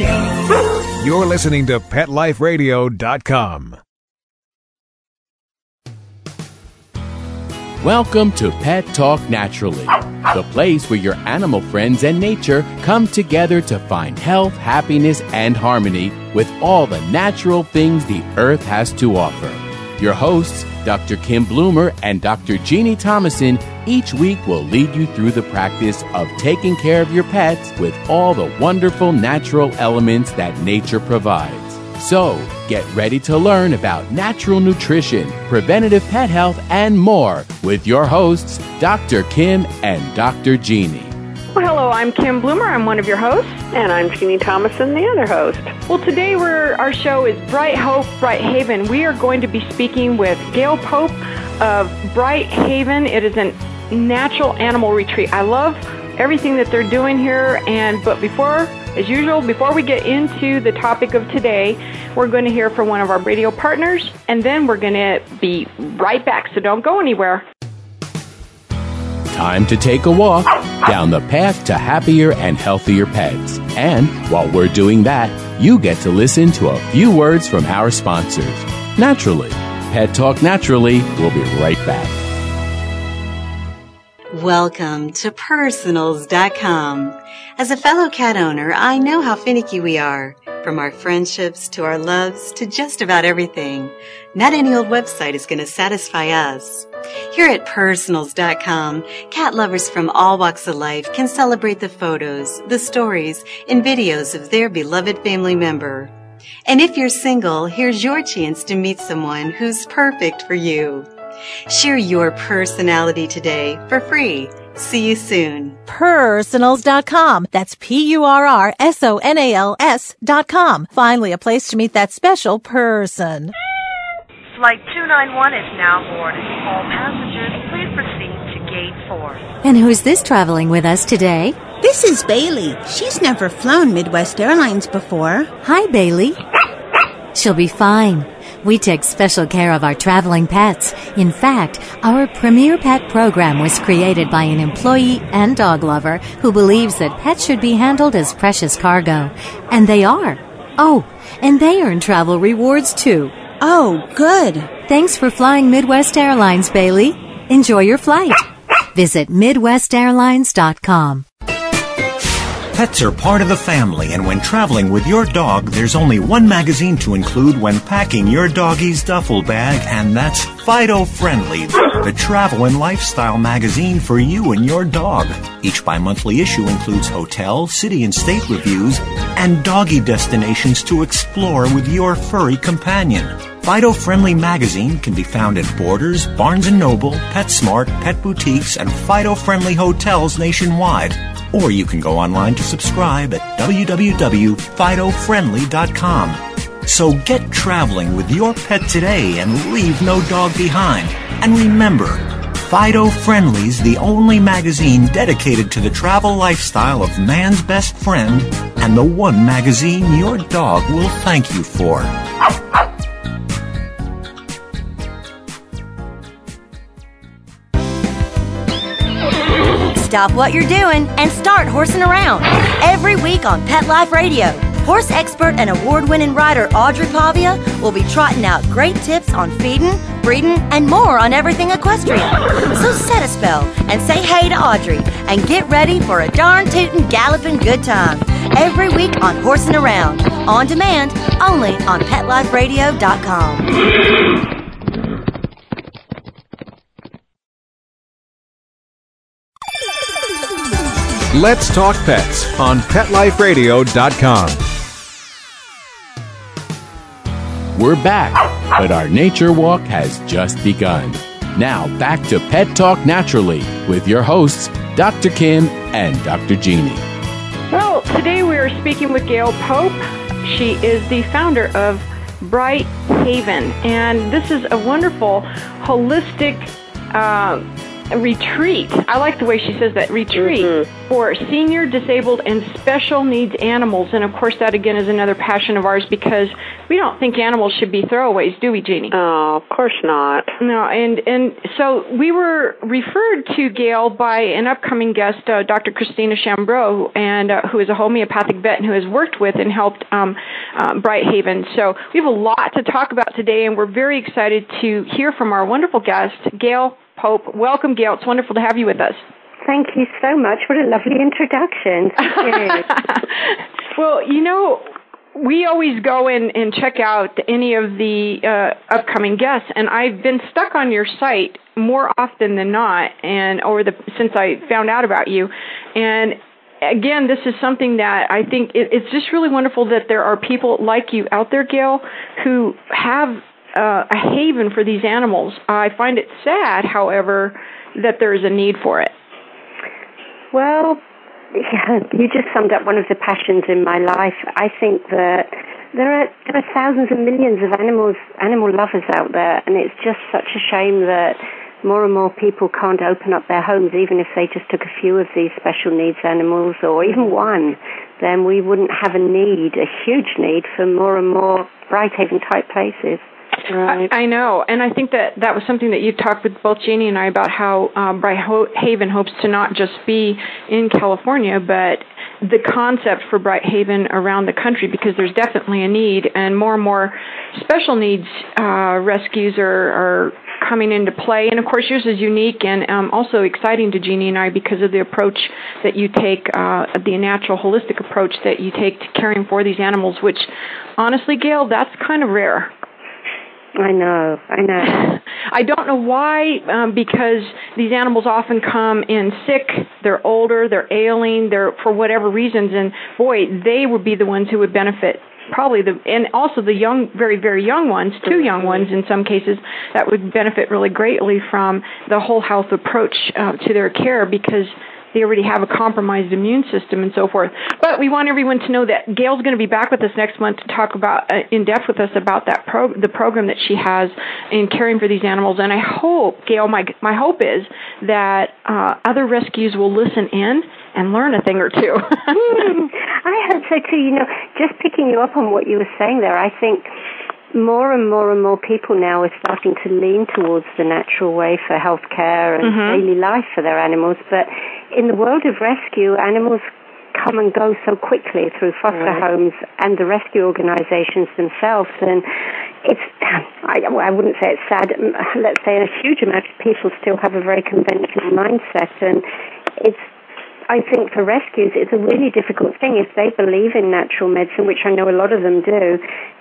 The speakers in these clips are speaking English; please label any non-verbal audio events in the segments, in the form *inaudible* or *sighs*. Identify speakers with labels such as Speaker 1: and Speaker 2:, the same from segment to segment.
Speaker 1: Radio. *laughs* You're listening to PetLifeRadio.com.
Speaker 2: Welcome to Pet Talk Naturally, the place where your animal friends and nature come together to find health, happiness, and harmony with all the natural things the earth has to offer. Your hosts, Dr. Kim Bloomer and Dr. Jeannie Thomason, each week will lead you through the practice of taking care of your pets with all the wonderful natural elements that nature provides. So, get ready to learn about natural nutrition, preventative pet health, and more with your hosts, Dr. Kim and Dr. Jeannie.
Speaker 3: Well, hello, I'm Kim Bloomer. I'm one of your hosts.
Speaker 4: And I'm Jeannie Thomason, the other host.
Speaker 3: Well, today we're, our show is Bright Hope, Bright Haven. We are going to be speaking with Gail Pope of Bright Haven. It is a natural animal retreat. I love everything that they're doing here. And but before as usual, before we get into the topic of today, we're going to hear from one of our radio partners, and then we're going to be right back, so don't go anywhere.
Speaker 2: Time to take a walk down the path to happier and healthier pets. And while we're doing that, you get to listen to a few words from our sponsors. Naturally, Pet Talk Naturally will be right back.
Speaker 5: Welcome to Purrsonals.com. As a fellow cat owner, I know how finicky we are. From our friendships to our loves to just about everything. Not any old website is going to satisfy us. Here at Purrsonals.com, cat lovers from all walks of life can celebrate the photos, the stories, and videos of their beloved family member. And if you're single, here's your chance to meet someone who's perfect for you. Share your personality today for free. See you soon.
Speaker 6: Purrsonals.com. That's P-U-R-R-S-O-N-A-L-S dot com. Finally, a place to meet that special person.
Speaker 7: Flight 291 is now boarded. All passengers, please proceed to gate 4.
Speaker 8: And who's this traveling with us today?
Speaker 9: This is Bailey. She's never flown Midwest Airlines before.
Speaker 8: Hi, Bailey. *laughs* She'll be fine. We take special care of our traveling pets. In fact, our Premier Pet program was created by an employee and dog lover who believes that pets should be handled as precious cargo. And they are. Oh, and they earn travel rewards too.
Speaker 9: Oh, good.
Speaker 8: Thanks for flying Midwest Airlines, Bailey. Enjoy your flight. Visit MidwestAirlines.com.
Speaker 10: Pets are part of the family, and when traveling with your dog, there's only one magazine to include when packing your doggy's duffel bag, and that's Fido Friendly, the travel and lifestyle magazine for you and your dog. Each bi monthly issue includes hotel, city, and state reviews and doggy destinations to explore with your furry companion. Fido Friendly magazine can be found at Borders, Barnes & Noble, PetSmart, Pet Boutiques, and Fido Friendly hotels nationwide. Or you can go online to subscribe at www.fidofriendly.com. So get traveling with your pet today and leave no dog behind. And remember, Fido Friendly's the only magazine dedicated to the travel lifestyle of man's best friend and the one magazine your dog will thank you for.
Speaker 11: Stop what you're doing and start horsing around. Every week on Pet Life Radio, horse expert and award winning rider Audrey Pavia will be trotting out great tips on feeding, breeding, and more on everything equestrian. So set a spell and say hey to Audrey and get ready for a darn tootin' galloping good time. Every week on Horsing Around, on demand, only on PetLifeRadio.com.
Speaker 1: Let's Talk Pets on PetLifeRadio.com.
Speaker 2: We're back, but our nature walk has just begun. Now back to Pet Talk Naturally with your hosts, Dr. Kim and Dr. Jeannie.
Speaker 3: Well, today we are speaking with Gail Pope. She is the founder of Bright Haven, and this is a wonderful, holistic uh, retreat. I like the way she says that retreat
Speaker 4: Mm-hmm.
Speaker 3: for senior, disabled, and special needs animals. And of course, that again is another passion of ours because we don't think animals should be throwaways, do we, Jeannie?
Speaker 4: Oh, of course not.
Speaker 3: No, and and so we were referred to Gail by an upcoming guest, uh, Dr. Christina Chambreau, and uh, who is a homeopathic vet and who has worked with and helped um, uh, Bright Haven. So we have a lot to talk about today, and we're very excited to hear from our wonderful guest, Gail Pope. Welcome, Gail. It's wonderful to have you with us.
Speaker 12: Thank you so much. What a lovely introduction. *laughs*
Speaker 3: Well, you know, we always go in and check out any of the uh, upcoming guests, and I've been stuck on your site more often than not, and over the since I found out about you, and again, this is something that I think it, it's just really wonderful that there are people like you out there, Gail, who have uh, a haven for these animals. I find it sad, however, that there is a need for it.
Speaker 12: Well, yeah, *laughs* you just summed up one of the passions in my life. I think that there are there are thousands and millions of animals, animal lovers out there, and it's just such a shame that more and more people can't open up their homes, even if they just took a few of these special needs animals, or even one. Then we wouldn't have a need, a huge need, for more and more Brighthaven type places.
Speaker 3: I, I know, and I think that that was something that you talked with both Jeannie and I about how um, Bright Haven hopes to not just be in California, but the concept for Bright Haven around the country because there's definitely a need, and more and more special needs uh, rescues are, are coming into play. And of course, yours is unique and um, also exciting to Jeannie and I because of the approach that you take, uh, the natural, holistic approach that you take to caring for these animals, which honestly, Gail, that's kind of rare.
Speaker 12: I know, I know. *laughs*
Speaker 3: I don't know why, um, because these animals often come in sick. They're older, they're ailing, they're for whatever reasons, and boy, they would be the ones who would benefit. Probably the and also the young, very very young ones, two young ones in some cases, that would benefit really greatly from the whole health approach uh, to their care because they already have a compromised immune system and so forth. But we want everyone to know that Gail's going to be back with us next month to talk about uh, in depth with us about that pro- the program that she has in caring for these animals. And I hope, Gail, my my hope is that uh, other rescues will listen in and learn a thing or two. *laughs*
Speaker 12: I hope so too. You know, just picking you up on what you were saying there, I think more and more and more people now are starting to lean towards the natural way for healthcare and
Speaker 3: Mhm.
Speaker 12: daily life for their animals. But in the world of rescue, animals come and go so quickly through foster
Speaker 4: Right.
Speaker 12: homes and the rescue organizations themselves. And it's, I, well, I wouldn't say it's sad. Let's say a huge amount of people still have a very conventional mindset. And it's I think for rescues, it's a really difficult thing if they believe in natural medicine, which I know a lot of them do,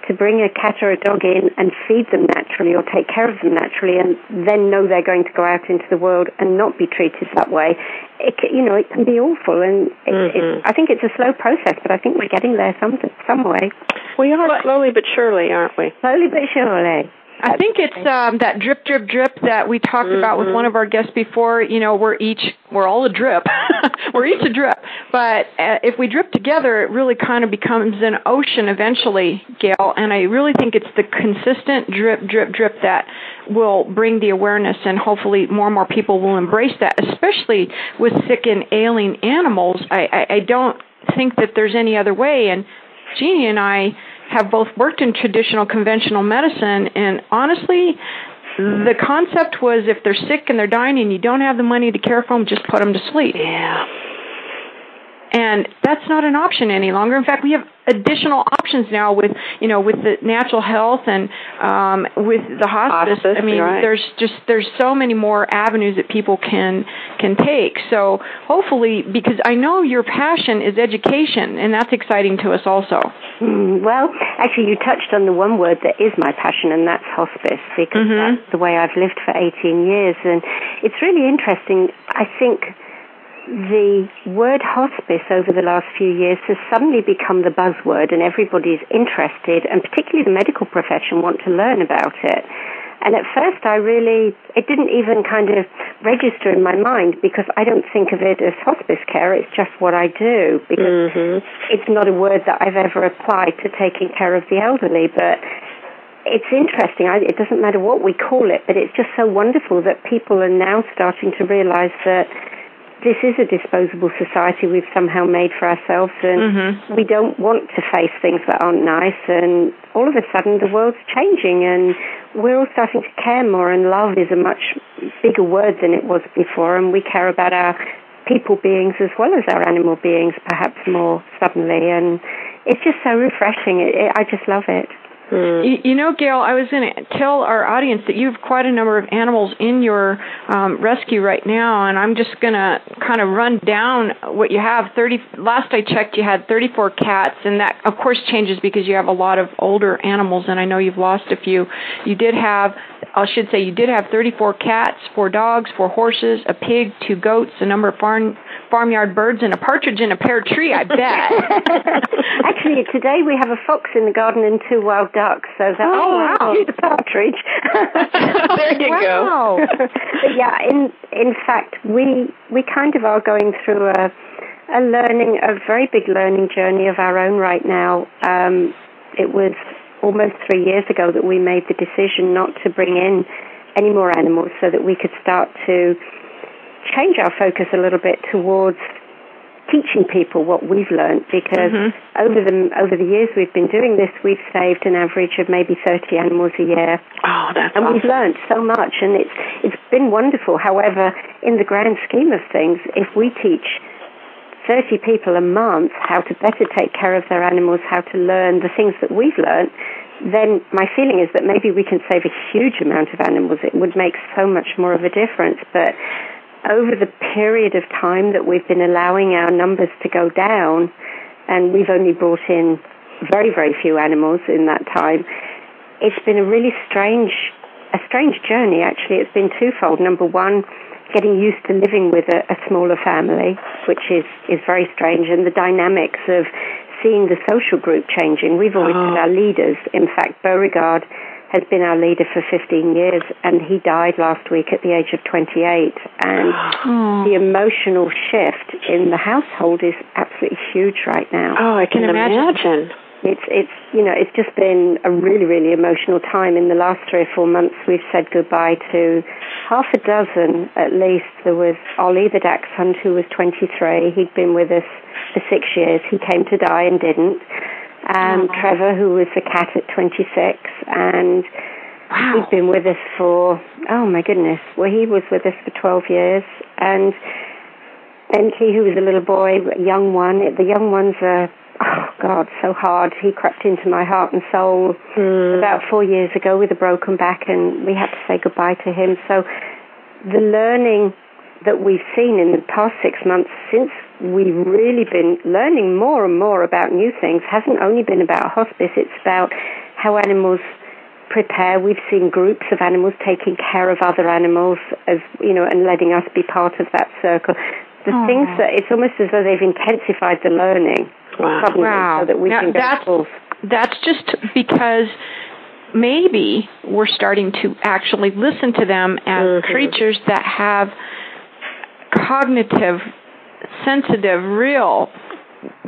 Speaker 12: to bring a cat or a dog in and feed them naturally or take care of them naturally, and then know they're going to go out into the world and not be treated that way. It, you know, it can be awful, and it, it, mm-hmm. I think it's a slow process, but I think we're getting there some some way.
Speaker 4: We are slowly but surely, aren't we?
Speaker 12: Slowly but surely.
Speaker 3: I think it's um, that drip, drip, drip that we talked about with
Speaker 4: Mhm.
Speaker 3: one of our guests before. You know, we're each we're all a drip, *laughs* we're each a drip. But uh, if we drip together, it really kind of becomes an ocean eventually, Gail. And I really think it's the consistent drip, drip, drip that will bring the awareness, and hopefully more and more people will embrace that, especially with sick and ailing animals. I, I, I don't think that there's any other way. And Jeannie and I have both worked in traditional conventional medicine and honestly the concept was if they're sick and they're dying and you don't have the money to care for them just put them to sleep.
Speaker 4: Yeah
Speaker 3: and that's not an option any longer in fact we have additional options now with you know with the natural health and um with the hospice,
Speaker 4: Hospice,
Speaker 3: i mean
Speaker 4: right.
Speaker 3: there's just there's so many more avenues that people can can take so hopefully because i know your passion is education and that's exciting to us also
Speaker 12: Mm, well, actually, you touched on the one word that is my passion, and that's hospice, because
Speaker 3: Mhm.
Speaker 12: that's the way I've lived for 18 years. And it's really interesting. I think the word hospice over the last few years has suddenly become the buzzword, and everybody's interested, and particularly the medical profession want to learn about it. And at first, I really, it didn't even kind of register in my mind because I don't think of it as hospice care. It's just what I do because mm-hmm. it's not a word that I've ever applied to taking care of the elderly. But it's interesting. I, it doesn't matter what we call it, but it's just so wonderful that people are now starting to realize that this is a disposable society we've somehow made for ourselves, and
Speaker 3: Mm-hmm.
Speaker 12: we don't want to face things that aren't nice. And all of a sudden, the world's changing, and we're all starting to care more. And love is a much bigger word than it was before, and we care about our people beings as well as our animal beings, perhaps more suddenly. And it's just so refreshing. It, it, I just love it.
Speaker 3: You, you know, Gail, I was going to tell our audience that you have quite a number of animals in your um, rescue right now, and I'm just going to kind of run down what you have. Thirty. Last I checked, you had 34 cats, and that, of course, changes because you have a lot of older animals, and I know you've lost a few. You did have, I should say, you did have 34 cats, four dogs, four horses, a pig, two goats, a number of farm farmyard birds, and a partridge in a pear tree. I bet. *laughs*
Speaker 12: Actually, today we have a fox in the garden and two wild ducks. So that,
Speaker 3: Oh, wow.
Speaker 12: the partridge. *laughs*
Speaker 3: There you go.
Speaker 12: wow. but yeah, in in fact, we we kind of are going through a a learning, a very big learning journey of our own right now. Um, it was almost three years ago that we made the decision not to bring in any more animals, so that we could start to change our focus a little bit towards teaching people what we've learned because
Speaker 3: Mhm.
Speaker 12: over the over the years we've been doing this we've saved an average of maybe 30 animals a year.
Speaker 4: Oh, that's
Speaker 12: and we've learned so much and it's it's been wonderful. However in the grand scheme of things if we teach 30 people a month how to better take care of their animals how to learn the things that we've learned then my feeling is that maybe we can save a huge amount of animals. It would make so much more of a difference. But over the period of time that we've been allowing our numbers to go down, and we've only brought in very, very few animals in that time, it's been a really strange, a strange journey actually. It's been twofold. Number one, getting used to living with a, a smaller family, which is, is very strange, and the dynamics of seeing the social group changing. We've always had ah. our leaders. In fact, Beauregard has been our leader for 15 years, and he died last week at the age of 28. And *gasps* the emotional shift in the household is absolutely huge right now.
Speaker 4: Oh, I can imagine.
Speaker 12: It's it's you know it's just been a really really emotional time. In the last three or four months, we've said goodbye to half a dozen at least. There was Ollie the dachshund who was 23. He'd been with us for six years. He came to die and didn't. Um, Trevor, who was the cat at 26, and he'd been with us for oh my goodness. Well, he was with us for 12 years, and Bentley, who was a little boy, a young one. The young ones are oh God, so hard. He crept into my heart and soul about four years ago with a broken back, and we had to say goodbye to him. So the learning that we've seen in the past six months since we've really been learning more and more about new things hasn't only been about hospice, it's about how animals prepare. We've seen groups of animals taking care of other animals as you know and letting us be part of that circle. The
Speaker 3: Aw.
Speaker 12: things that it's almost as though they've intensified the learning suddenly
Speaker 3: Wow.
Speaker 12: so that we
Speaker 3: Now,
Speaker 12: can go
Speaker 3: that's-
Speaker 12: full.
Speaker 3: That's just because maybe we're starting to actually listen to them as mm-hmm. creatures that have cognitive, sensitive, real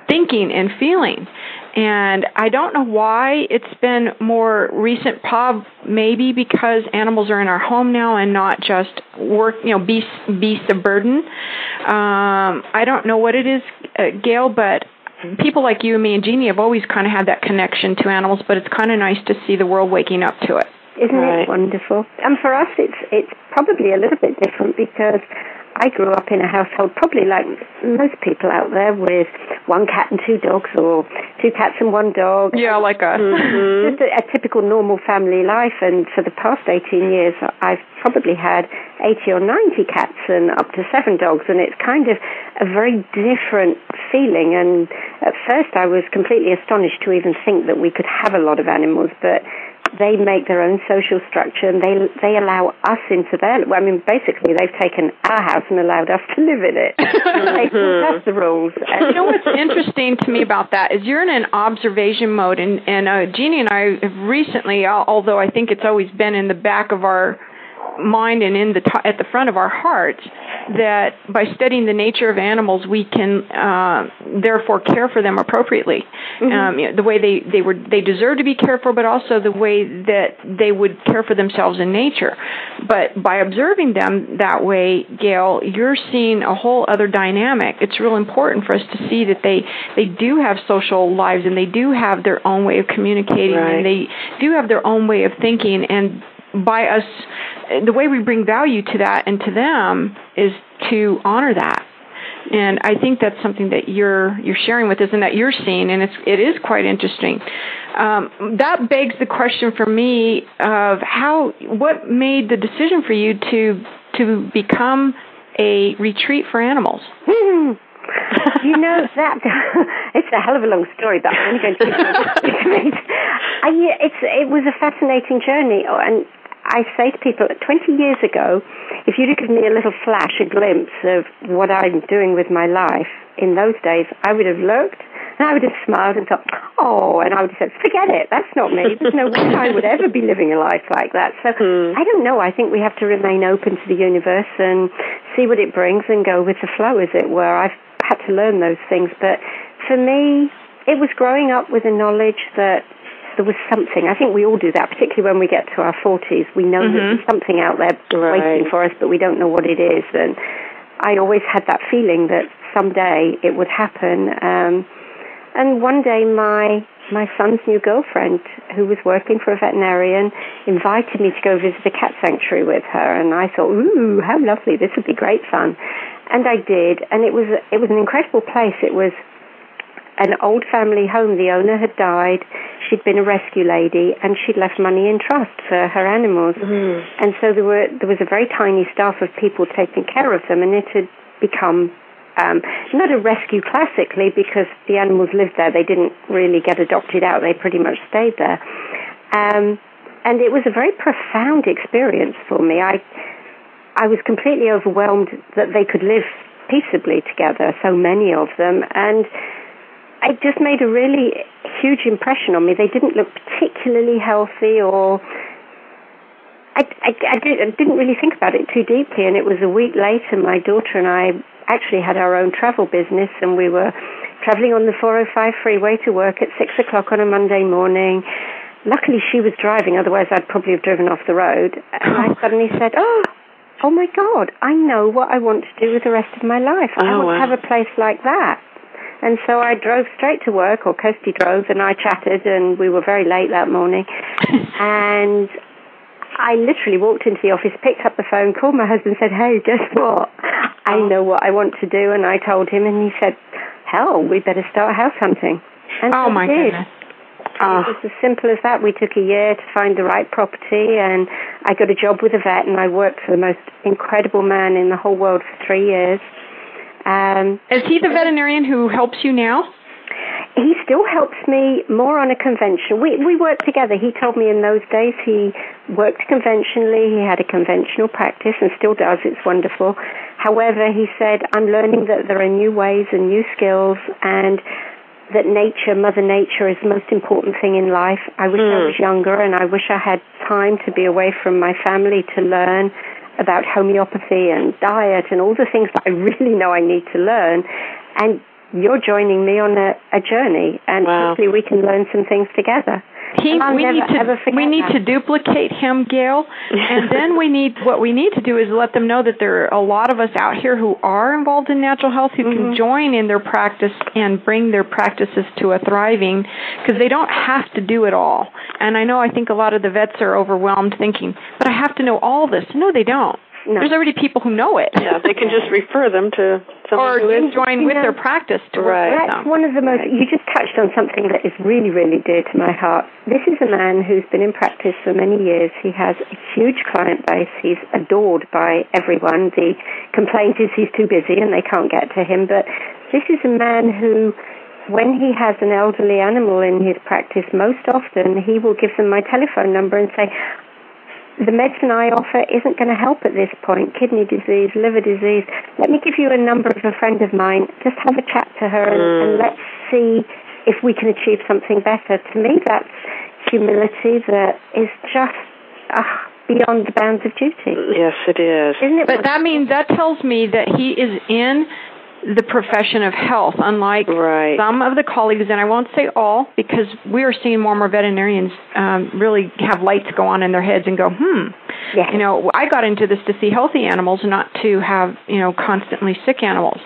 Speaker 3: thinking and feeling. And I don't know why it's been more recent, prob maybe because animals are in our home now and not just work, you know, beasts, beasts of burden. Um, I don't know what it is, uh, Gail, but people like you and me and Jeannie have always kind of had that connection to animals, but it's kind of nice to see the world waking up to it.
Speaker 12: Isn't it wonderful? And for us, it's it's probably a little bit different because I grew up in a household, probably like most people out there, with one cat and two dogs, or two cats and one dog.
Speaker 3: Yeah, like us. Mm-hmm. *laughs*
Speaker 12: Just a, a typical normal family life. And for the past 18 years, I've probably had 80 or 90 cats and up to seven dogs, and it's kind of a very different feeling. And at first, I was completely astonished to even think that we could have a lot of animals, but they make their own social structure and they they allow us into their. I mean, basically, they've taken our house and allowed us to live in it. they taught us the rules.
Speaker 3: you know what's interesting to me about that is you're in an observation mode, and and uh, Jeannie and I have recently, although I think it's always been in the back of our mind and in the t- at the front of our hearts that by studying the nature of animals we can uh, therefore care for them appropriately mm-hmm. um, you know, the way they they were they deserve to be cared for but also the way that they would care for themselves in nature but by observing them that way Gail you're seeing a whole other dynamic it's real important for us to see that they they do have social lives and they do have their own way of communicating
Speaker 4: right.
Speaker 3: and they do have their own way of thinking and by us the way we bring value to that and to them is to honor that and I think that's something that you're you're sharing with us and that you're seeing, and it's it is quite interesting. Um, that begs the question for me of how what made the decision for you to to become a retreat for animals.
Speaker 12: you know that *laughs* it's a hell of a long story, but I'm only going to I, it's it was a fascinating journey, and I say to people, 20 years ago, if you'd have given me a little flash, a glimpse of what I'm doing with my life in those days, I would have looked and I would have smiled and thought, oh, and I would have said, forget it, that's not me. There's no way I would ever be living a life like that. So mm. I don't know. I think we have to remain open to the universe and see what it brings and go with the flow, as it were. I've had to learn those things. But for me, it was growing up with the knowledge that there was something. I think we all do that, particularly when we get to our 40s. We know mm-hmm. there's something out there right. waiting for us, but we don't know what it is. And I always had that feeling that someday it would happen. Um, and one day, my my son's new girlfriend, who was working for a veterinarian, invited me to go visit a cat sanctuary with her, and I thought, ooh, how lovely! This would be great fun. And I did, and it was it was an incredible place. It was an old family home. The owner had died. She'd been a rescue lady, and she'd left money in trust for her animals.
Speaker 4: Mm.
Speaker 12: And so there were there was a very tiny staff of people taking care of them, and it had become um, not a rescue classically because the animals lived there. They didn't really get adopted out. They pretty much stayed there. Um, and it was a very profound experience for me. I I was completely overwhelmed that they could live peaceably together, so many of them, and it just made a really huge impression on me. They didn't look particularly healthy or. I, I, I, did, I didn't really think about it too deeply, and it was a week later my daughter and I actually had our own travel business, and we were traveling on the 405 freeway to work at 6 o'clock on a Monday morning. Luckily, she was driving, otherwise, I'd probably have driven off the road. And I *laughs* suddenly said, Oh, oh my God, I know what I want to do with the rest of my life.
Speaker 4: Oh,
Speaker 12: I want
Speaker 4: wow.
Speaker 12: to have a place like that. And so I drove straight to work, or Kirsty drove, and I chatted, and we were very late that morning. *laughs* and I literally walked into the office, picked up the phone, called my husband, said, "Hey, guess what? I oh. know what I want to do." And I told him, and he said, "Hell, we better start house hunting." And
Speaker 3: oh
Speaker 12: so
Speaker 3: my
Speaker 12: did.
Speaker 3: goodness!
Speaker 12: Oh. It ah. was as simple as that. We took a year to find the right property, and I got a job with a vet, and I worked for the most incredible man in the whole world for three years. Um,
Speaker 3: Is he the veterinarian who helps you now?
Speaker 12: He still helps me more on a convention. We we work together. He told me in those days he worked conventionally. He had a conventional practice and still does. It's wonderful. However, he said I'm learning that there are new ways and new skills and that nature, Mother Nature, is the most important thing in life. I wish
Speaker 4: Hmm.
Speaker 12: I was younger and I wish I had time to be away from my family to learn about homeopathy and diet and all the things that I *laughs* really know I need to learn. And you're joining me on a, a journey, and
Speaker 4: Wow.
Speaker 12: hopefully we can learn some things together.
Speaker 3: He,
Speaker 12: I'll
Speaker 3: we
Speaker 12: never,
Speaker 3: need to we need
Speaker 12: that.
Speaker 3: to duplicate him, Gail, and *laughs* then we need what we need to do is let them know that there are a lot of us out here who are involved in natural health who
Speaker 12: Mm-hmm.
Speaker 3: can join in their practice and bring their practices to a thriving because they don't have to do it all. And I know I think a lot of the vets are overwhelmed thinking, but I have to know all this. No, they don't.
Speaker 12: No.
Speaker 3: There's already people who know it.
Speaker 4: Yeah, they can just refer them to someone
Speaker 3: or
Speaker 4: who is
Speaker 3: just join with their practice to work
Speaker 4: Right.
Speaker 3: with
Speaker 12: That's
Speaker 3: them.
Speaker 12: one of the most. You just touched on something that is really, really dear to my heart. This is a man who's been in practice for many years. He has a huge client base. He's adored by everyone. The complaint is he's too busy and they can't get to him. But this is a man who, when he has an elderly animal in his practice, most often he will give them my telephone number and say, the medicine I offer isn't going to help at this point. Kidney disease, liver disease. Let me give you a number of a friend of mine. Just have a chat to her and, and let's see if we can achieve something better. To me, that's humility that is just, ah, beyond the bounds of duty.
Speaker 4: Yes, it is.
Speaker 12: Isn't it?
Speaker 3: But that means that tells me that he is in the profession of health, unlike
Speaker 4: right.
Speaker 3: some of the colleagues, and I won't say all, because we are seeing more and more veterinarians um, really have lights go on in their heads and go, hmm,
Speaker 12: yes.
Speaker 3: you know, I got into this to see healthy animals, not to have, you know, constantly sick animals.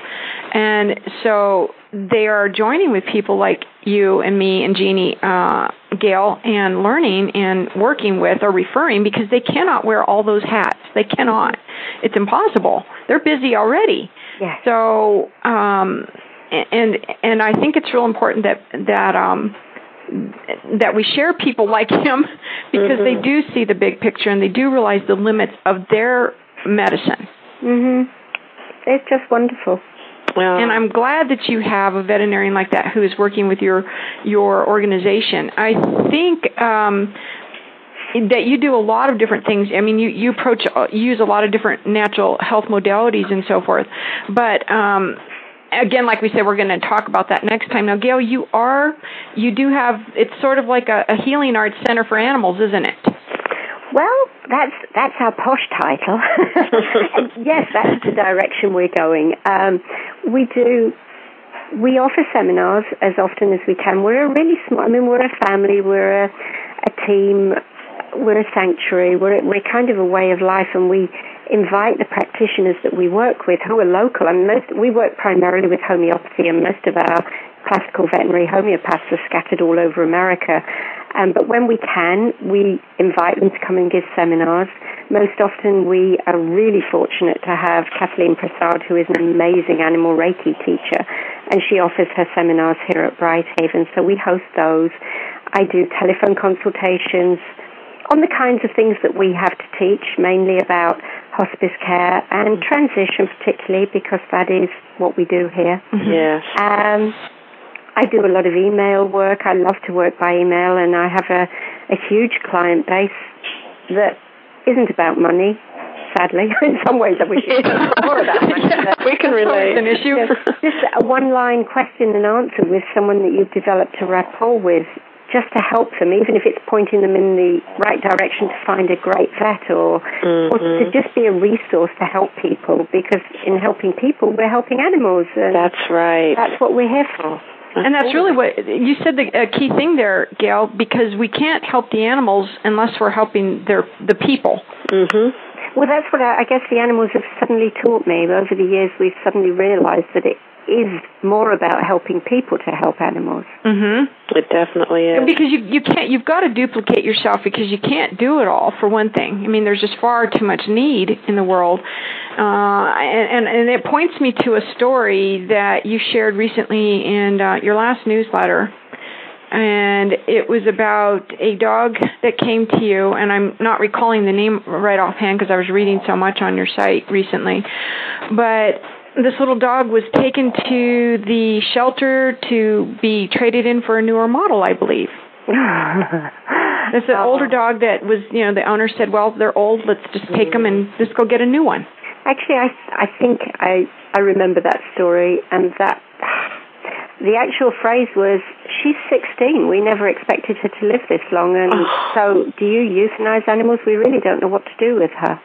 Speaker 3: And so they are joining with people like you and me and Jeannie, uh, Gail, and learning and working with or referring because they cannot wear all those hats. They cannot. It's impossible. They're busy already.
Speaker 12: Yes.
Speaker 3: So, um, and and I think it's real important that that um, that we share people like him *laughs* because
Speaker 12: mm-hmm.
Speaker 3: they do see the big picture and they do realize the limits of their medicine.
Speaker 12: Mhm. It's just wonderful.
Speaker 3: Well, and I'm glad that you have a veterinarian like that who is working with your your organization. I think um, that you do a lot of different things. I mean, you you approach uh, you use a lot of different natural health modalities and so forth. But um, again, like we said, we're going to talk about that next time. Now, Gail, you are you do have it's sort of like a, a healing arts center for animals, isn't it?
Speaker 12: Well, that's that's our posh title. *laughs* yes, that's the direction we're going. Um, we do. We offer seminars as often as we can. We're a really small. I mean, we're a family. We're a, a team we're a sanctuary. We're we're kind of a way of life, and we invite the practitioners that we work with who are local. And most we work primarily with homeopathy, and most of our classical veterinary homeopaths are scattered all over America. Um, but when we can, we invite them to come and give seminars. Most often, we are really fortunate to have Kathleen Prasad, who is an amazing animal Reiki teacher, and she offers her seminars here at Brighthaven. So we host those. I do telephone consultations on the kinds of things that we have to teach, mainly about hospice care and transition, particularly because that is what we do here.
Speaker 4: Mm-hmm. Yes.
Speaker 12: Um, I do a lot of email work. I love to work by email, and I have a, a huge client base that isn't about money. Sadly, *laughs* in some ways, I wish it was more about money. *laughs*
Speaker 4: we can relate.
Speaker 3: An issue.
Speaker 12: Just, just a one-line question and answer with someone that you've developed a rapport with just to help them, even if it's pointing them in the right direction to find a great vet or,
Speaker 4: mm-hmm.
Speaker 12: or to just be a resource to help people because in helping people, we're helping animals. And
Speaker 4: that's right.
Speaker 12: That's what we're here for.
Speaker 3: And that's really what you said. The a key thing there, Gail, because we can't help the animals unless we're helping their the people.
Speaker 4: Mm-hmm.
Speaker 12: Well, that's what I, I guess the animals have suddenly taught me. Over the years, we've suddenly realized that it is more about helping people to help animals.
Speaker 3: Mhm.
Speaker 4: It definitely is.
Speaker 3: Because you you can't you've got to duplicate yourself because you can't do it all for one thing. I mean, there's just far too much need in the world. Uh, and, and and it points me to a story that you shared recently in uh, your last newsletter. And it was about a dog that came to you, and I'm not recalling the name right offhand because I was reading so much on your site recently. But this little dog was taken to the shelter to be traded in for a newer model, I believe. *laughs* it's an oh. older dog that was, you know, the owner said, "Well, they're old. Let's just take them and just go get a new one."
Speaker 12: Actually, I I think I I remember that story, and that the actual phrase was, "She's 16. We never expected her to live this long, and *sighs* so do you euthanize animals? We really don't know what to do with her."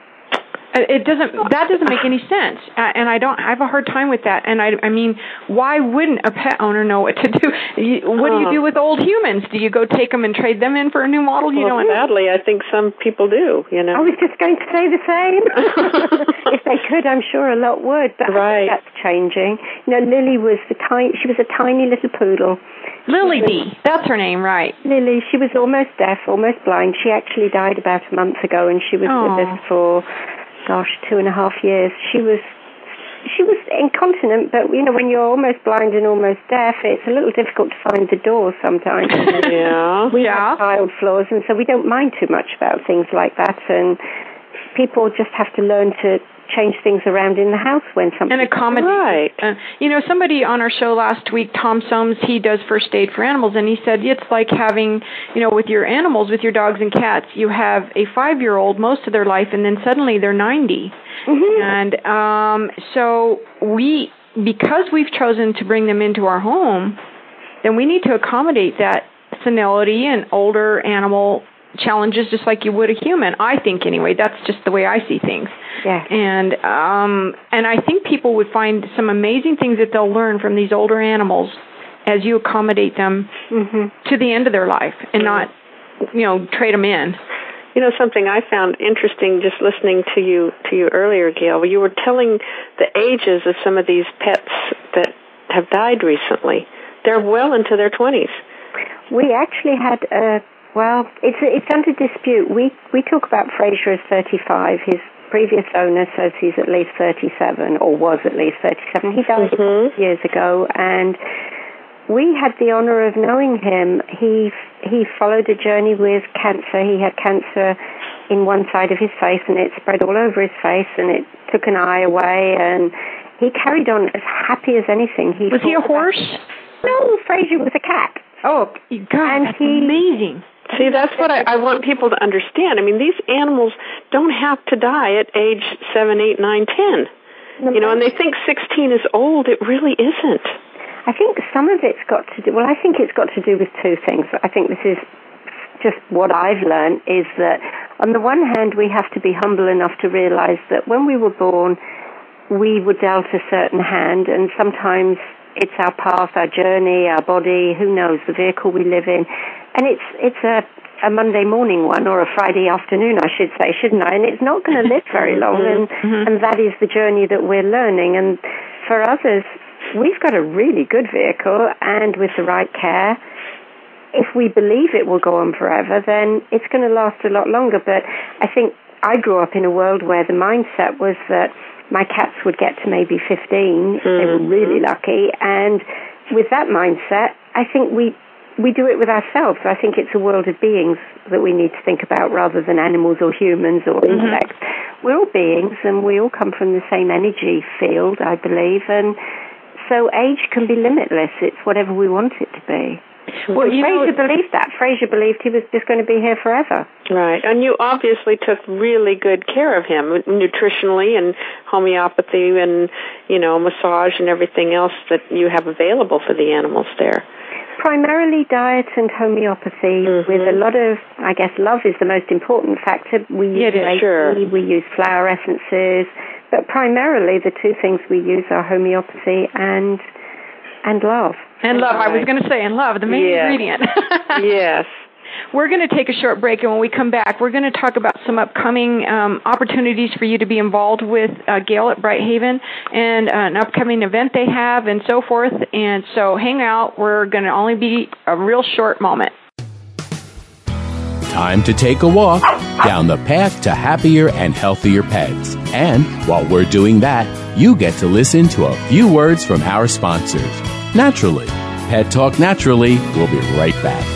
Speaker 3: It doesn't that doesn't make any sense uh, and i don't i have a hard time with that and i i mean why wouldn't a pet owner know what to do you, what do you do with old humans do you go take them and trade them in for a new model you
Speaker 4: well,
Speaker 3: know
Speaker 4: sadly i think some people do you know
Speaker 12: i was just going to say the same *laughs* *laughs* if they could i'm sure a lot would but
Speaker 4: right.
Speaker 12: that's changing you know lily was the tiny she was a tiny little poodle
Speaker 3: Lily D. That's her name, right?
Speaker 12: Lily. She was almost deaf, almost blind. She actually died about a month ago, and she was
Speaker 3: Aww.
Speaker 12: with us for gosh, two and a half years. She was she was incontinent, but you know, when you're almost blind and almost deaf, it's a little difficult to find the door sometimes. *laughs*
Speaker 4: yeah,
Speaker 12: we
Speaker 3: yeah.
Speaker 12: have tiled floors, and so we don't mind too much about things like that. And people just have to learn to change things around in the house when something
Speaker 3: and accommodate.
Speaker 4: Right.
Speaker 3: Uh, you know, somebody on our show last week, Tom Soames, he does first aid for animals, and he said it's like having, you know, with your animals, with your dogs and cats, you have a five-year-old most of their life, and then suddenly they're 90.
Speaker 12: Mm-hmm.
Speaker 3: And um, so we, because we've chosen to bring them into our home, then we need to accommodate that senility and older animal challenges just like you would a human. I think anyway. That's just the way I see things.
Speaker 12: Yeah.
Speaker 3: And um and I think people would find some amazing things that they'll learn from these older animals as you accommodate them
Speaker 12: mm-hmm.
Speaker 3: to the end of their life and not you know trade them in.
Speaker 4: You know something I found interesting just listening to you to you earlier, Gail. You were telling the ages of some of these pets that have died recently. They're well into their twenties.
Speaker 12: We actually had a well, it's it's under dispute. We we talk about Fraser as 35. His previous owner says he's at least 37 or was at least 37. He died
Speaker 4: mm-hmm.
Speaker 12: years ago, and we had the honor of knowing him. He he followed a journey with cancer. He had cancer in one side of his face, and it spread all over his face, and it took an eye away. And he carried on as happy as anything. He
Speaker 3: was he a horse?
Speaker 12: No, Fraser was a cat.
Speaker 3: Oh, God,
Speaker 12: and
Speaker 3: that's
Speaker 12: he,
Speaker 3: amazing.
Speaker 4: See, that's what I, I want people to understand. I mean, these animals don't have to die at age seven, eight, nine, ten. You know, and they think 16 is old. It really isn't.
Speaker 12: I think some of it's got to do, well, I think it's got to do with two things. I think this is just what I've learned is that on the one hand, we have to be humble enough to realize that when we were born, we were dealt a certain hand, and sometimes it's our path, our journey, our body, who knows, the vehicle we live in. And it's, it's a, a Monday morning one or a Friday afternoon, I should say, shouldn't I? And it's not going *laughs* to live very long, and,
Speaker 3: Mm-hmm.
Speaker 12: and that is the journey that we're learning. And for others, we've got a really good vehicle, and with the right care, if we believe it will go on forever, then it's going to last a lot longer. But I think I grew up in a world where the mindset was that my cats would get to maybe 15. They were really lucky. And with that mindset, I think we, we do it with ourselves. I think it's a world of beings that we need to think about rather than animals or humans or mm-hmm. insects. We're all beings and we all come from the same energy field, I believe. And so age can be limitless. It's whatever we want it to be.
Speaker 3: Well, you know-
Speaker 12: Fraser believed that. Fraser believed he was just going to be here forever.
Speaker 4: Right. And you obviously took really good care of him nutritionally and homeopathy and, you know, massage and everything else that you have available for the animals there.
Speaker 12: Primarily diet and homeopathy with a mm-hmm. lot of, I guess, love is the most important factor. We use
Speaker 3: It is,
Speaker 12: Reiki,
Speaker 4: sure.
Speaker 12: we use flower essences, but primarily the two things we use are homeopathy and and love.
Speaker 3: And love, I was going to say, and love, the main
Speaker 4: Yes.
Speaker 3: ingredient. *laughs*
Speaker 4: yes.
Speaker 3: We're going to take a short break, and when we come back, we're going to talk about some upcoming um, opportunities for you to be involved with uh, Gail at Bright Haven and uh, an upcoming event they have and so forth. And so hang out. We're going to only be a real short moment.
Speaker 2: Time to take a walk down the path to happier and healthier pets. And while we're doing that, you get to listen to a few words from our sponsors. Naturally, Pet Talk Naturally will be right back.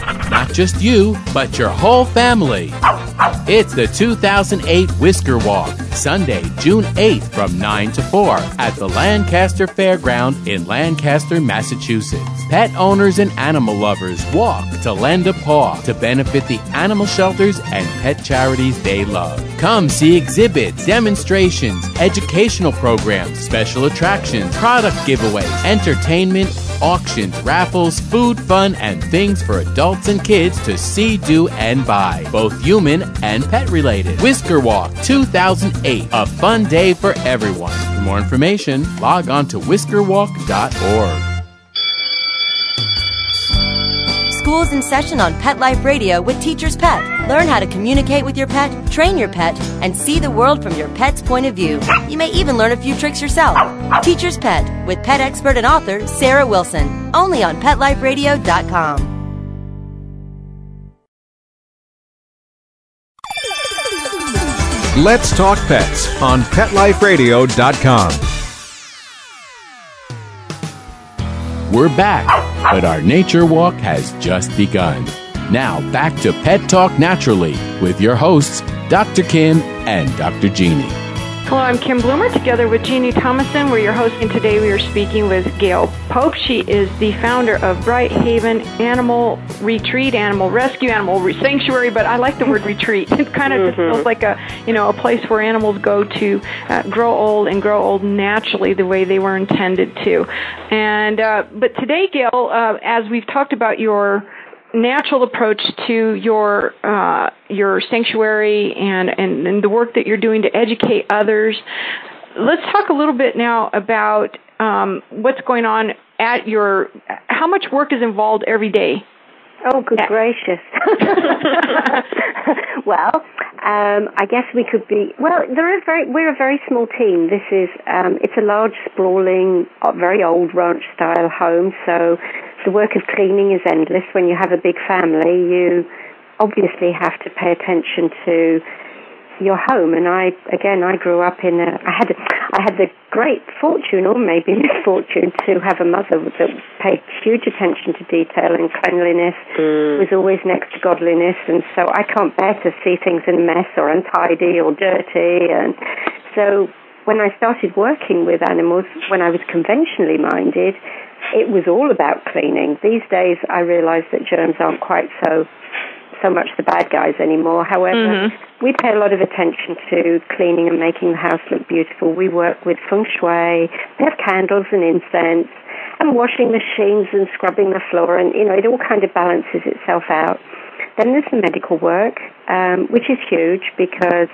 Speaker 2: Not just you, but your whole family. It's the 2008 Whisker Walk, Sunday, June 8th from 9 to 4 at the Lancaster Fairground in Lancaster, Massachusetts. Pet owners and animal lovers walk to lend a paw to benefit the animal shelters and pet charities they love. Come see exhibits, demonstrations, educational programs, special attractions, product giveaways, entertainment, auctions, raffles, food, fun, and things for adults and kids to see, do, and buy, both human and pet related. Whisker Walk 2008, a fun day for everyone. For more information, log on to whiskerwalk.org.
Speaker 11: Schools in session on Pet Life Radio with Teacher's Pet. Learn how to communicate with your pet, train your pet, and see the world from your pet's point of view. You may even learn a few tricks yourself. Teacher's Pet with pet expert and author Sarah Wilson. Only on PetLifeRadio.com.
Speaker 1: Let's Talk Pets on PetLifeRadio.com.
Speaker 2: We're back, but our nature walk has just begun. Now, back to Pet Talk Naturally with your hosts, Dr. Kim and Dr. Jeannie.
Speaker 3: Hello, I'm Kim Bloomer together with Jeannie Thomason. We're your host, and today we are speaking with Gail Pope. She is the founder of Bright Haven Animal Retreat, Animal Rescue, Animal Sanctuary, but I like the word retreat. It kind of mm-hmm. just feels like a, you know, a place where animals go to uh, grow old and grow old naturally the way they were intended to. And, uh, but today, Gail, uh, as we've talked about your natural approach to your uh, your sanctuary and, and, and the work that you're doing to educate others. Let's talk a little bit now about um, what's going on at your. How much work is involved every day?
Speaker 12: Oh, good gracious. *laughs* well, um, I guess we could be. Well, there is very. We're a very small team. This is. Um, it's a large, sprawling, uh, very old ranch-style home. So the work of cleaning is endless. When you have a big family, you obviously have to pay attention to your home. And I, again, I grew up in a, I had, I had the great fortune, or maybe *laughs* misfortune, to have a mother that paid huge attention to detail and cleanliness, mm. was always next to godliness. And so I can't bear to see things in a mess or untidy or dirty. And so when I started working with animals, when I was conventionally minded, it was all about cleaning. These days, I realize that germs aren't quite so so much the bad guys anymore. However, mm-hmm. we pay a lot of attention to cleaning and making the house look beautiful. We work with feng shui. We have candles and incense and washing machines and scrubbing the floor, and you know it all kind of balances itself out. Then there's the medical work, um, which is huge because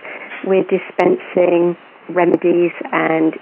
Speaker 12: we're dispensing remedies and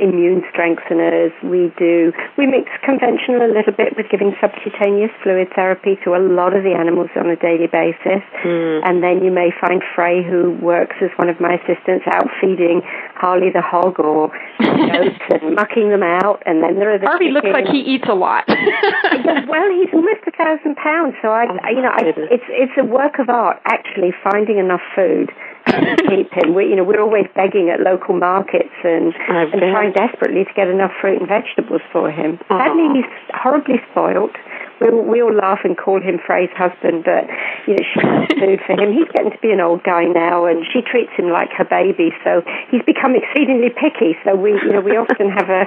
Speaker 12: immune strengtheners. We do, we mix conventional a little bit with giving subcutaneous fluid therapy to a lot of the animals on a daily basis. Mm. And then you may find Frey, who works as one of my assistants, out feeding Harley the hog or *laughs* goats and mucking them out. And then there are the
Speaker 3: Harvey looks like he eats a lot. *laughs*
Speaker 12: well, he's almost a thousand pounds, so I, oh, you know, I, it's it's a work of art actually finding enough food keep him. We, you know, we're always begging at local markets and, and trying desperately to get enough fruit and vegetables for him. Aww. Sadly, he's horribly spoilt. We, we all laugh and call him Frey's husband, but you know, she has *laughs* food for him. He's getting to be an old guy now, and she treats him like her baby. So he's become exceedingly picky. So we, you know, we often have a,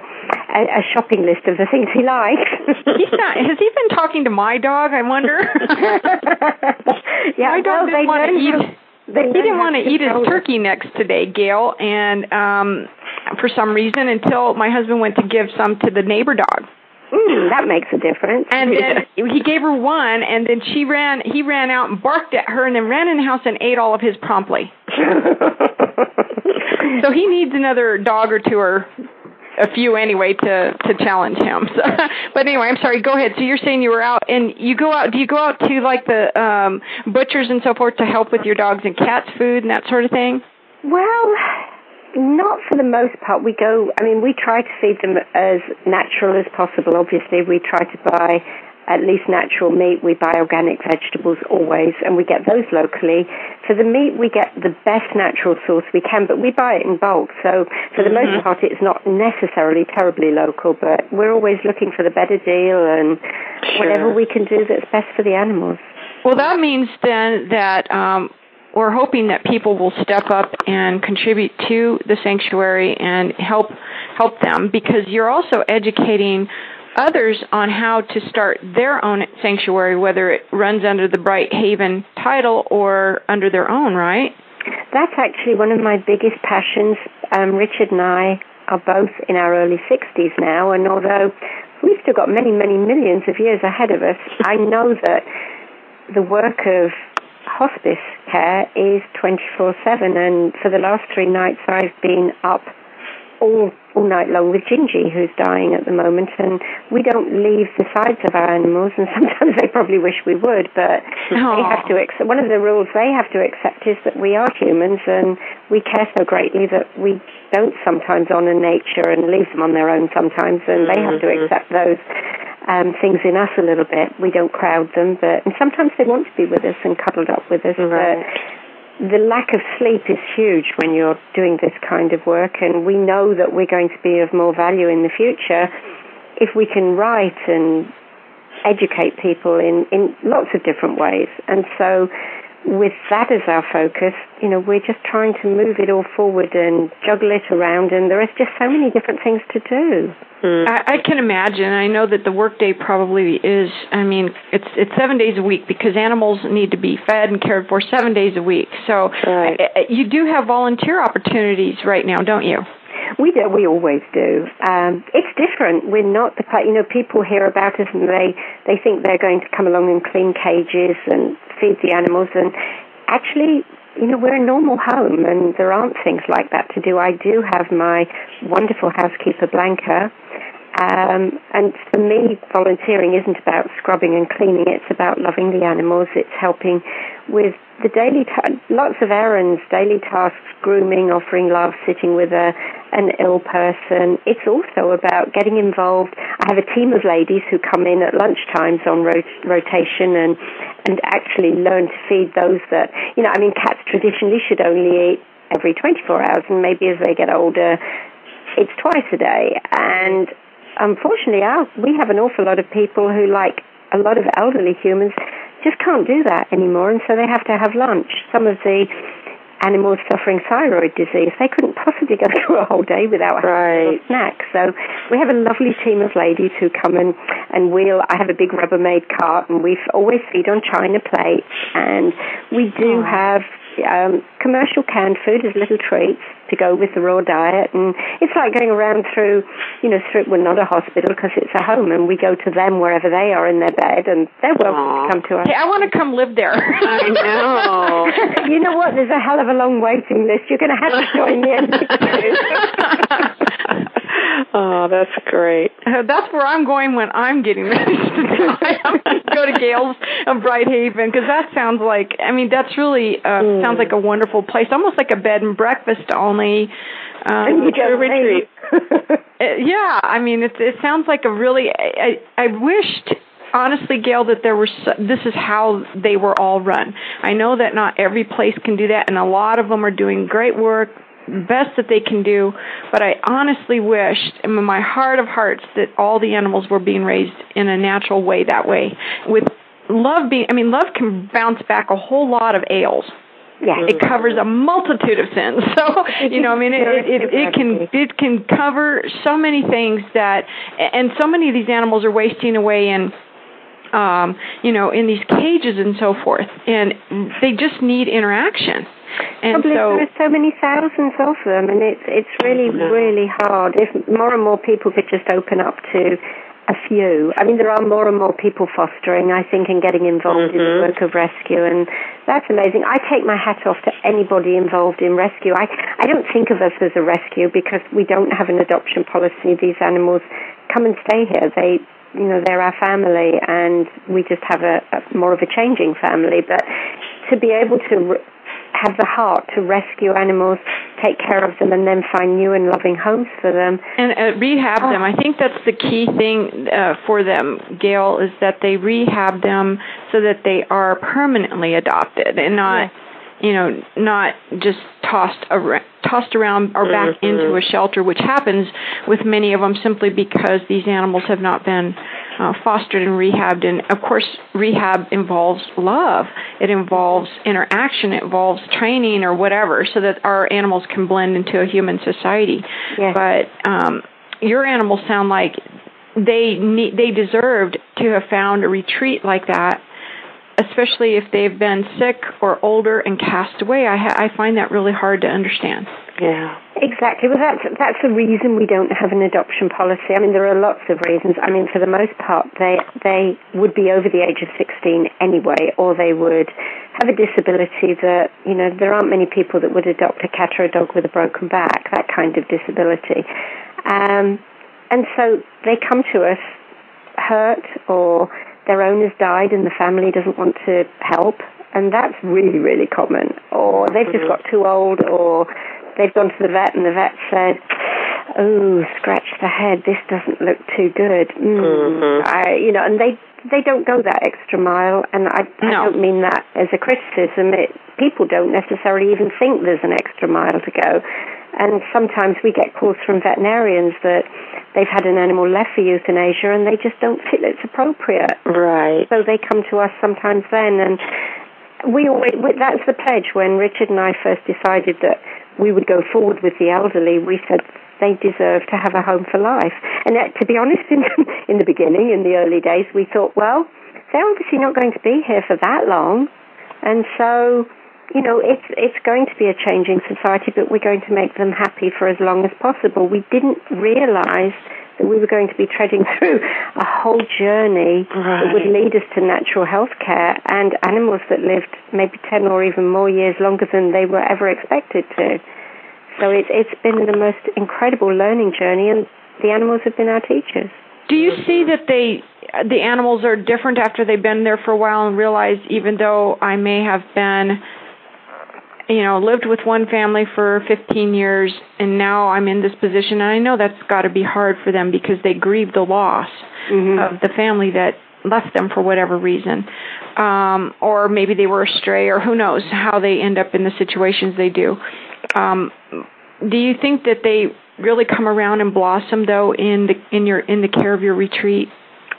Speaker 12: a, a shopping list of the things he likes.
Speaker 3: he's not. Has he been talking to my dog? I wonder. *laughs* *laughs*
Speaker 12: yeah,
Speaker 3: my dog
Speaker 12: well, doesn't
Speaker 3: want to eat. They he didn't want to eat his turkey necks today, Gail, and um for some reason until my husband went to give some to the neighbor dog.
Speaker 12: Mm, that makes a difference.
Speaker 3: And then *laughs* he gave her one, and then she ran. He ran out and barked at her, and then ran in the house and ate all of his promptly. *laughs* so he needs another dog or two or a few anyway to to challenge him. *laughs* So, but anyway, I'm sorry. Go ahead. So you're saying you were out, and you go out. Do you go out to like the um butchers and so forth to help with your dogs and cats' food and that sort of thing?
Speaker 12: Well, not for the most part. We go. I mean, we try to feed them as natural as possible. Obviously, we try to buy at least natural meat. We buy organic vegetables always, and we get those locally. For the meat, we get the best natural source we can, but we buy it in bulk. So for the mm-hmm. most part, it's not necessarily terribly local, but we're always looking for the better deal and sure. whatever we can do that's best for the animals.
Speaker 3: Well, that means then that um, we're hoping that people will step up and contribute to the sanctuary and help help them because you're also educating others on how to start their own sanctuary, whether it runs under the Bright Haven title or under their own, right?
Speaker 12: That's actually one of my biggest passions. Um, Richard and I are both in our early 60s now, and although we've still got many, many millions of years ahead of us, I know that the work of hospice care is 24 7, and for the last three nights I've been up all all night long with Gingy, who's dying at the moment, and we don't leave the sides of our animals, and *laughs* sometimes they probably wish we would, but they have to accept. One of the rules they have to accept is that we are humans, and we care so greatly that we don't sometimes honour nature and leave them on their own sometimes, and they have to
Speaker 4: Mhm.
Speaker 12: accept those um, things in us a little bit. We don't crowd them, but and sometimes they want to be with us and cuddled up with us,
Speaker 4: Right.
Speaker 12: but the lack of sleep is huge when you're doing this kind of work, and we know that we're going to be of more value in the future if we can write and educate people in, in lots of different ways. And so, with that as our focus, you know, we're just trying to move it all forward and juggle it around, and there is just so many different things to do.
Speaker 3: I, I can imagine. I know that the workday probably is. I mean, it's it's seven days a week because animals need to be fed and cared for seven days a week. So
Speaker 12: Right.
Speaker 3: uh, you do have volunteer opportunities right now, don't you?
Speaker 12: We do. We always do. Um, it's different. We're not the you know people hear about us and they they think they're going to come along and clean cages and feed the animals and actually you know we're a normal home and there aren't things like that to do. I do have my wonderful housekeeper Blanca. Um, and for me, volunteering isn't about scrubbing and cleaning. It's about loving the animals. It's helping with the daily, ta- lots of errands, daily tasks, grooming, offering love, sitting with a, an ill person. It's also about getting involved. I have a team of ladies who come in at lunchtimes on rot- rotation and, and actually learn to feed those that, you know, I mean, cats traditionally should only eat every 24 hours, and maybe as they get older, it's twice a day. And unfortunately, our, we have an awful lot of people who, like a lot of elderly humans, just can't do that anymore, and so they have to have lunch. Some of the animals suffering thyroid disease, they couldn't possibly go *laughs* through a whole day without having a snack. So we have a lovely team of ladies who come and, and wheel. I have a big Rubbermaid cart, and we always feed on china plates, and we do have um, commercial canned food as little treats to go with the raw diet, and it's like going around through, you know, through well, not a hospital because it's a home, and we go to them wherever they are in their bed, and they're welcome to come to us.
Speaker 3: Hey, I want to come live there.
Speaker 12: I know. *laughs* you know what? There's a hell of a long waiting list. You're going to have to join the *laughs*
Speaker 4: Oh, that's great.
Speaker 3: Uh, *laughs* that's where I'm going when I'm getting *laughs* ready to die. I'm going to go to Gales of Bright Haven because that sounds like, I mean, that's really, uh,
Speaker 4: Mm.
Speaker 3: sounds like a wonderful place, almost like a bed and breakfast only. Um,
Speaker 4: And you get retreat. *laughs*
Speaker 3: Uh, yeah, I mean, it, it sounds like a really, I, I, I wished, honestly, Gail, that there were, so, this is how they were all run. I know that not every place can do that, and a lot of them are doing great work, best that they can do, but I honestly wished in my heart of hearts that all the animals were being raised in a natural way that way. With love being, I mean, love can bounce back a whole lot of ails.
Speaker 12: Yeah.
Speaker 3: It covers a multitude of sins. *laughs* So, you know, I mean, it, it, it, it can, it can cover so many things that, and so many of these animals are wasting away in, um, you know, in these cages and so forth, and they just need interaction. And
Speaker 12: Probably
Speaker 3: so,
Speaker 12: there's so many thousands of them, and it's it's really really hard. If more and more people could just open up to a few, I mean, there are more and more people fostering, I think, and getting involved in the mm-hmm. work of rescue, and that's amazing. I take my hat off to anybody involved in rescue. I I don't think of us as a rescue because we don't have an adoption policy. These animals come and stay here. They you know they're our family, and we just have a, a more of a changing family. But to be able to re- have the heart to rescue animals, take care of them, and then find new and loving homes for them.
Speaker 3: and uh, rehab them. I think that's the key thing uh, for them, Gail, is that they rehab them so that they are permanently adopted and not, you know, not just tossed around, tossed around or back
Speaker 4: Mhm.
Speaker 3: into a shelter, which happens with many of them simply because these animals have not been uh, fostered and rehabbed. And of course, rehab involves love. It involves interaction. It involves training or whatever, so that our animals can blend into a human society. But um, your animals sound like they need, they deserved to have found a retreat like that. Especially if they've been sick or older and cast away, I, ha- I find that really hard to understand.
Speaker 4: Yeah.
Speaker 12: Exactly. Well, that's that's the reason we don't have an adoption policy. I mean, there are lots of reasons. I mean, for the most part, they they would be over the age of 16 anyway, or they would have a disability that you know there aren't many people that would adopt a cat or a dog with a broken back, that kind of disability, um, and so they come to us hurt or their owner's died and the family doesn't want to help, and that's really really common. Or they've just got too old, or they've gone to the vet and the vet said, "Oh, scratch the head. This doesn't look too good." Mm.
Speaker 4: Mhm.
Speaker 12: I, you know, and they they don't go that extra mile, and I, I don't mean that as a criticism. It, people don't necessarily even think there's an extra mile to go, and sometimes we get calls from veterinarians that they've had an animal left for euthanasia and they just don't feel it's appropriate.
Speaker 4: Right.
Speaker 12: So they come to us sometimes then, and we always that's the pledge. When Richard and I first decided that we would go forward with the elderly, we said they deserve to have a home for life. And uh, to be honest, in, *laughs* in the beginning, in the early days, we thought, well, they're obviously not going to be here for that long, and so you know it's it's going to be a changing society, but we're going to make them happy for as long as possible. We didn't realise that we were going to be treading *laughs* through a whole journey that would lead us to natural health care and animals that lived maybe 10 or even more years longer than they were ever expected to. So it, it's been the most incredible learning journey, and the animals have been our teachers.
Speaker 3: Do you see that they the animals are different after they've been there for a while and realize even though I may have been you know lived with one family for 15 years and now I'm in this position and I know that's got to be hard for them because they grieve the loss of the family that left them for whatever reason. Um or maybe they were astray or who knows how they end up in the situations they do. Um do you think that they really come around and blossom though in the in your in the care of your retreat?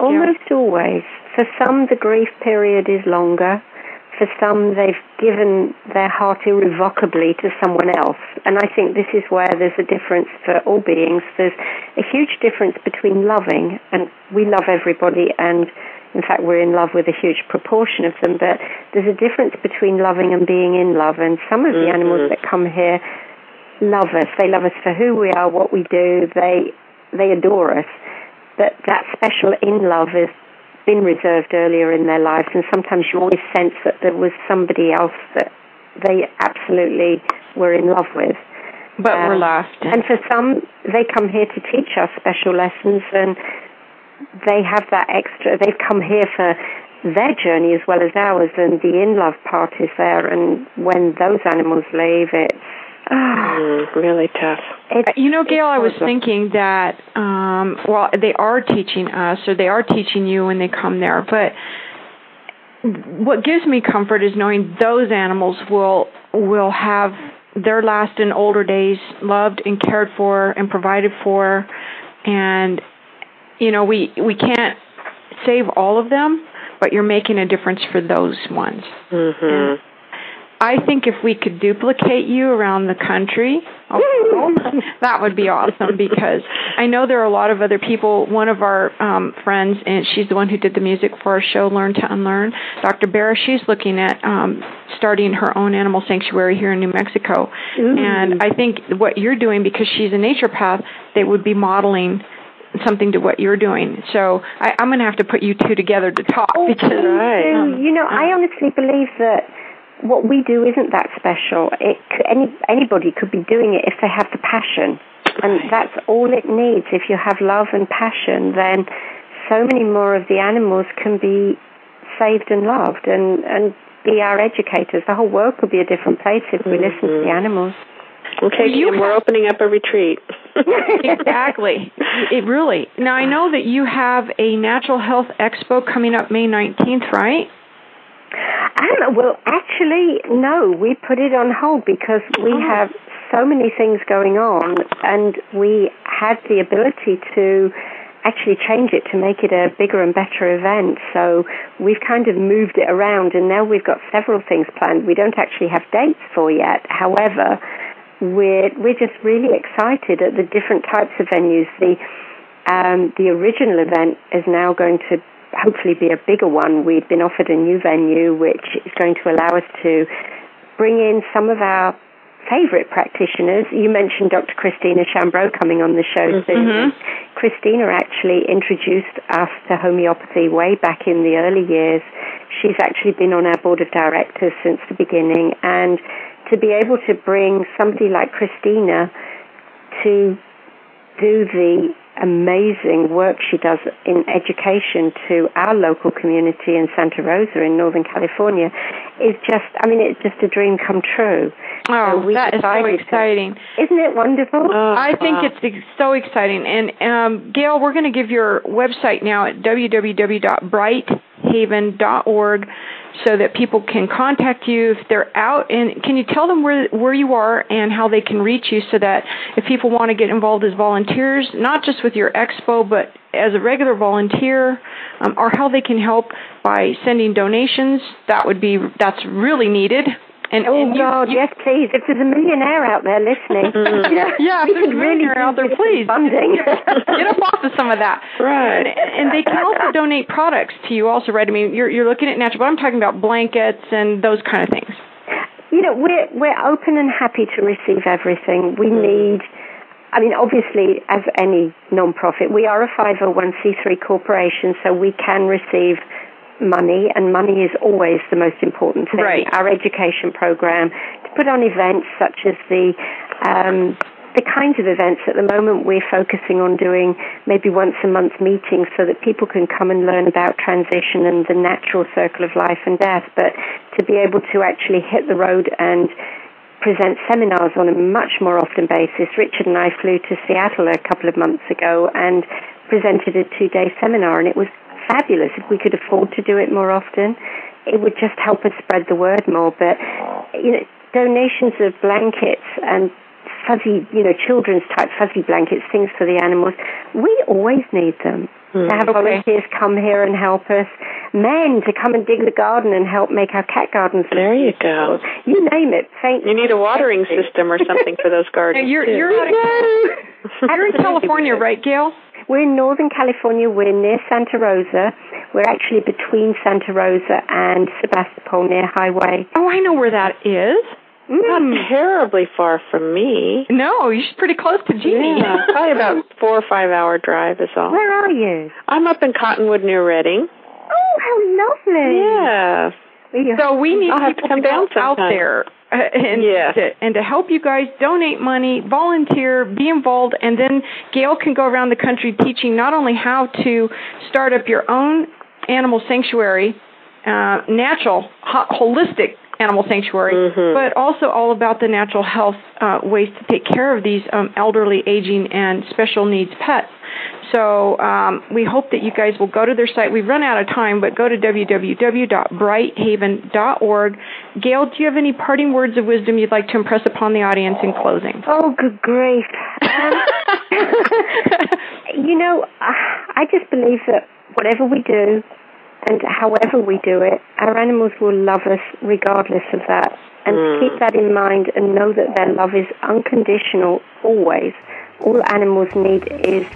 Speaker 12: Almost always. For some, the grief period is longer. For some, they've given their heart irrevocably to someone else. And I think this is where there's a difference for all beings. There's a huge difference between loving, and we love everybody, and in fact, we're in love with a huge proportion of them, but there's a difference between loving and being in love. And some of the mm-hmm. animals that come here love us. They love us for who we are, what we do. They they adore us. But that special in love has been reserved earlier in their lives, and sometimes you always sense that there was somebody else that they absolutely were in love with.
Speaker 3: But were um, left.
Speaker 12: And for some, they come here to teach us special lessons, and they have that extra. They've come here for their journey as well as ours, and the in love part is there. And when those animals leave, it's
Speaker 4: Mm, really tough.
Speaker 3: you know, Gail, I was thinking that, um, well, they are teaching us, or they are teaching you when they come there. But what gives me comfort is knowing those animals will will have their last and older days loved and cared for and provided for, and you know, we we can't save all of them, but you're making a difference for those ones.
Speaker 4: Mhm.
Speaker 3: I think if we could duplicate you around the country, oh, *laughs* that would be awesome because I know there are a lot of other people. One of our um, friends, and she's the one who did the music for our show, Learn to Unlearn, Dr. Barra, she's looking at um, starting her own animal sanctuary here in New Mexico. And I think what you're doing, because she's a naturopath, they would be modeling something to what you're doing. So I, I'm going to have to put you two together to talk because
Speaker 12: So, you know, I honestly believe that what we do isn't that special. It c- any anybody could be doing it if they have the passion, and that's all it needs. If you have love and passion, then so many more of the animals can be saved and loved, and and be our educators. The whole world could be a different place if we mm-hmm. listen to the animals.
Speaker 4: Okay, Kim, we're opening up a retreat. *laughs*
Speaker 3: exactly. It really. Now I know that you have a natural health expo coming up May 19th, right?
Speaker 12: Um, well, actually, no. We put it on hold because we have so many things going on, and we had the ability to actually change it to make it a bigger and better event. So we've kind of moved it around, and now we've got several things planned. We don't actually have dates for yet. However, we're we're just really excited at the different types of venues. The um, the original event is now going to hopefully be a bigger one. We've been offered a new venue which is going to allow us to bring in some of our favorite practitioners. You mentioned Dr. Christina Chambreau coming on the show
Speaker 3: Mm-hmm.
Speaker 12: soon. Christina actually introduced us to homeopathy way back in the early years. She's actually been on our board of directors since the beginning, and to be able to bring somebody like Christina to do the amazing work she does in education to our local community in Santa Rosa in Northern California is just, I mean, it's just a dream come true.
Speaker 3: Oh,
Speaker 12: So we
Speaker 3: that is so
Speaker 12: decided to-
Speaker 3: exciting.
Speaker 12: Isn't it wonderful?
Speaker 3: I think it's ex- so exciting. And um, Gail, we're going to give your website now at www.brighthaven.org so that people can contact you if they're out. And can you tell them where where you are and how they can reach you so that if people want to get involved as volunteers, not just with your expo, but as a regular volunteer, um, or how they can help by sending donations? That would be that's really needed. And,
Speaker 12: oh
Speaker 3: and
Speaker 12: God,
Speaker 3: you-
Speaker 12: yes, please. If there's a millionaire out there listening, *laughs* mm. you know,
Speaker 3: Yeah, if there's a
Speaker 12: really
Speaker 3: millionaire out there, please.
Speaker 12: funding. *laughs*
Speaker 3: Get up off of some of that.
Speaker 4: Right.
Speaker 3: And, and they can also donate products to you also, right? I mean, you're, you're looking at natural, but I'm talking about blankets and those kind of things.
Speaker 12: you know, we're we're open and happy to receive everything. We mm. need. I mean, obviously, as any non-profit, we are a 501c3 corporation, so we can receive money, and money is always the most important thing.
Speaker 3: Right.
Speaker 12: Our education program to put on events such as the um, the kinds of events at the moment we're focusing on doing maybe once a month meetings so that people can come and learn about transition and the natural circle of life and death, but to be able to actually hit the road and present seminars on a much more often basis. Richard and I flew to Seattle a couple of months ago and presented a two-day seminar, and it was fabulous. If we could afford to do it more often, it would just help us spread the word more. But you know, donations of blankets and fuzzy, you know, children's type fuzzy blankets, things for the animals, we always need them. To mm. have
Speaker 3: Okay.
Speaker 12: volunteers come here and help us, men to come and dig the garden and help make our cat gardens.
Speaker 4: There you go.
Speaker 12: You name it. Faint.
Speaker 4: You need a watering system or something for those *laughs* gardens.
Speaker 3: You're,
Speaker 4: too.
Speaker 3: you're, out of, you're in California, right, Gail?
Speaker 12: We're in Northern California. We're near Santa Rosa. We're actually between Santa Rosa and Sebastopol near Highway.
Speaker 3: Oh, I know where that is.
Speaker 4: Not terribly far from me.
Speaker 3: No, you're pretty close to Jeannie.
Speaker 4: Yeah, probably about four or five hour drive is all.
Speaker 12: Where are you?
Speaker 4: I'm up in Cottonwood near Redding.
Speaker 12: Oh, how lovely.
Speaker 4: Yeah.
Speaker 3: So we need
Speaker 4: I'll have to
Speaker 3: people
Speaker 4: come
Speaker 3: to
Speaker 4: down
Speaker 3: out there uh, and
Speaker 4: Yes.
Speaker 3: to, and to help you guys donate money, volunteer, be involved, and then Gail can go around the country teaching not only how to start up your own animal sanctuary, uh, natural, ho- holistic animal sanctuary,
Speaker 4: Mm-hmm.
Speaker 3: but also all about the natural health uh, ways to take care of these um, elderly, aging, and special needs pets. So um, we hope that you guys will go to their site. We've run out of time, but go to www.brighthaven.org. Gail, do you have any parting words of wisdom you'd like to impress upon the audience in closing?
Speaker 12: Oh, good grief. Um, *laughs* *laughs* you know, I just believe that whatever we do and however we do it, our animals will love us regardless of that. And to keep that in mind and know that their love is unconditional always. All animals need is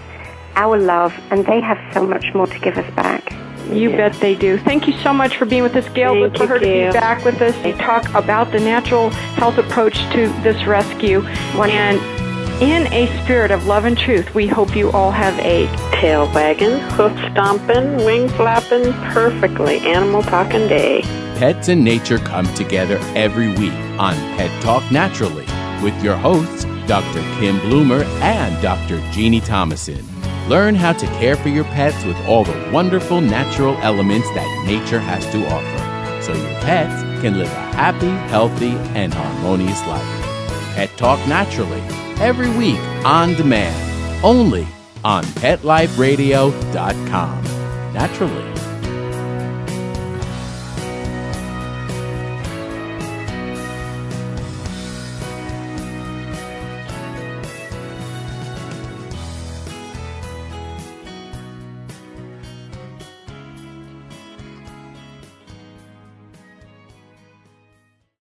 Speaker 12: our love, and they have so much more to give us back.
Speaker 3: You bet they do. Thank you so much for being with us, Gail.
Speaker 4: Thank
Speaker 3: Look for
Speaker 4: you,
Speaker 3: her to
Speaker 4: Gail.
Speaker 3: be back with us to talk about the natural health approach to this rescue. And in a spirit of love and truth, we hope you all have a
Speaker 4: Tail wagging, hoof stomping, wing flapping, perfectly animal talking day.
Speaker 2: Pets and nature come together every week on Pet Talk Naturally with your hosts, Dr. Kim Bloomer and Dr. Jeannie Thomason. Learn how to care for your pets with all the wonderful natural elements that nature has to offer so your pets can live a happy, healthy, and harmonious life. Pet Talk Naturally every week on demand, only on PetLifeRadio.com. Naturally.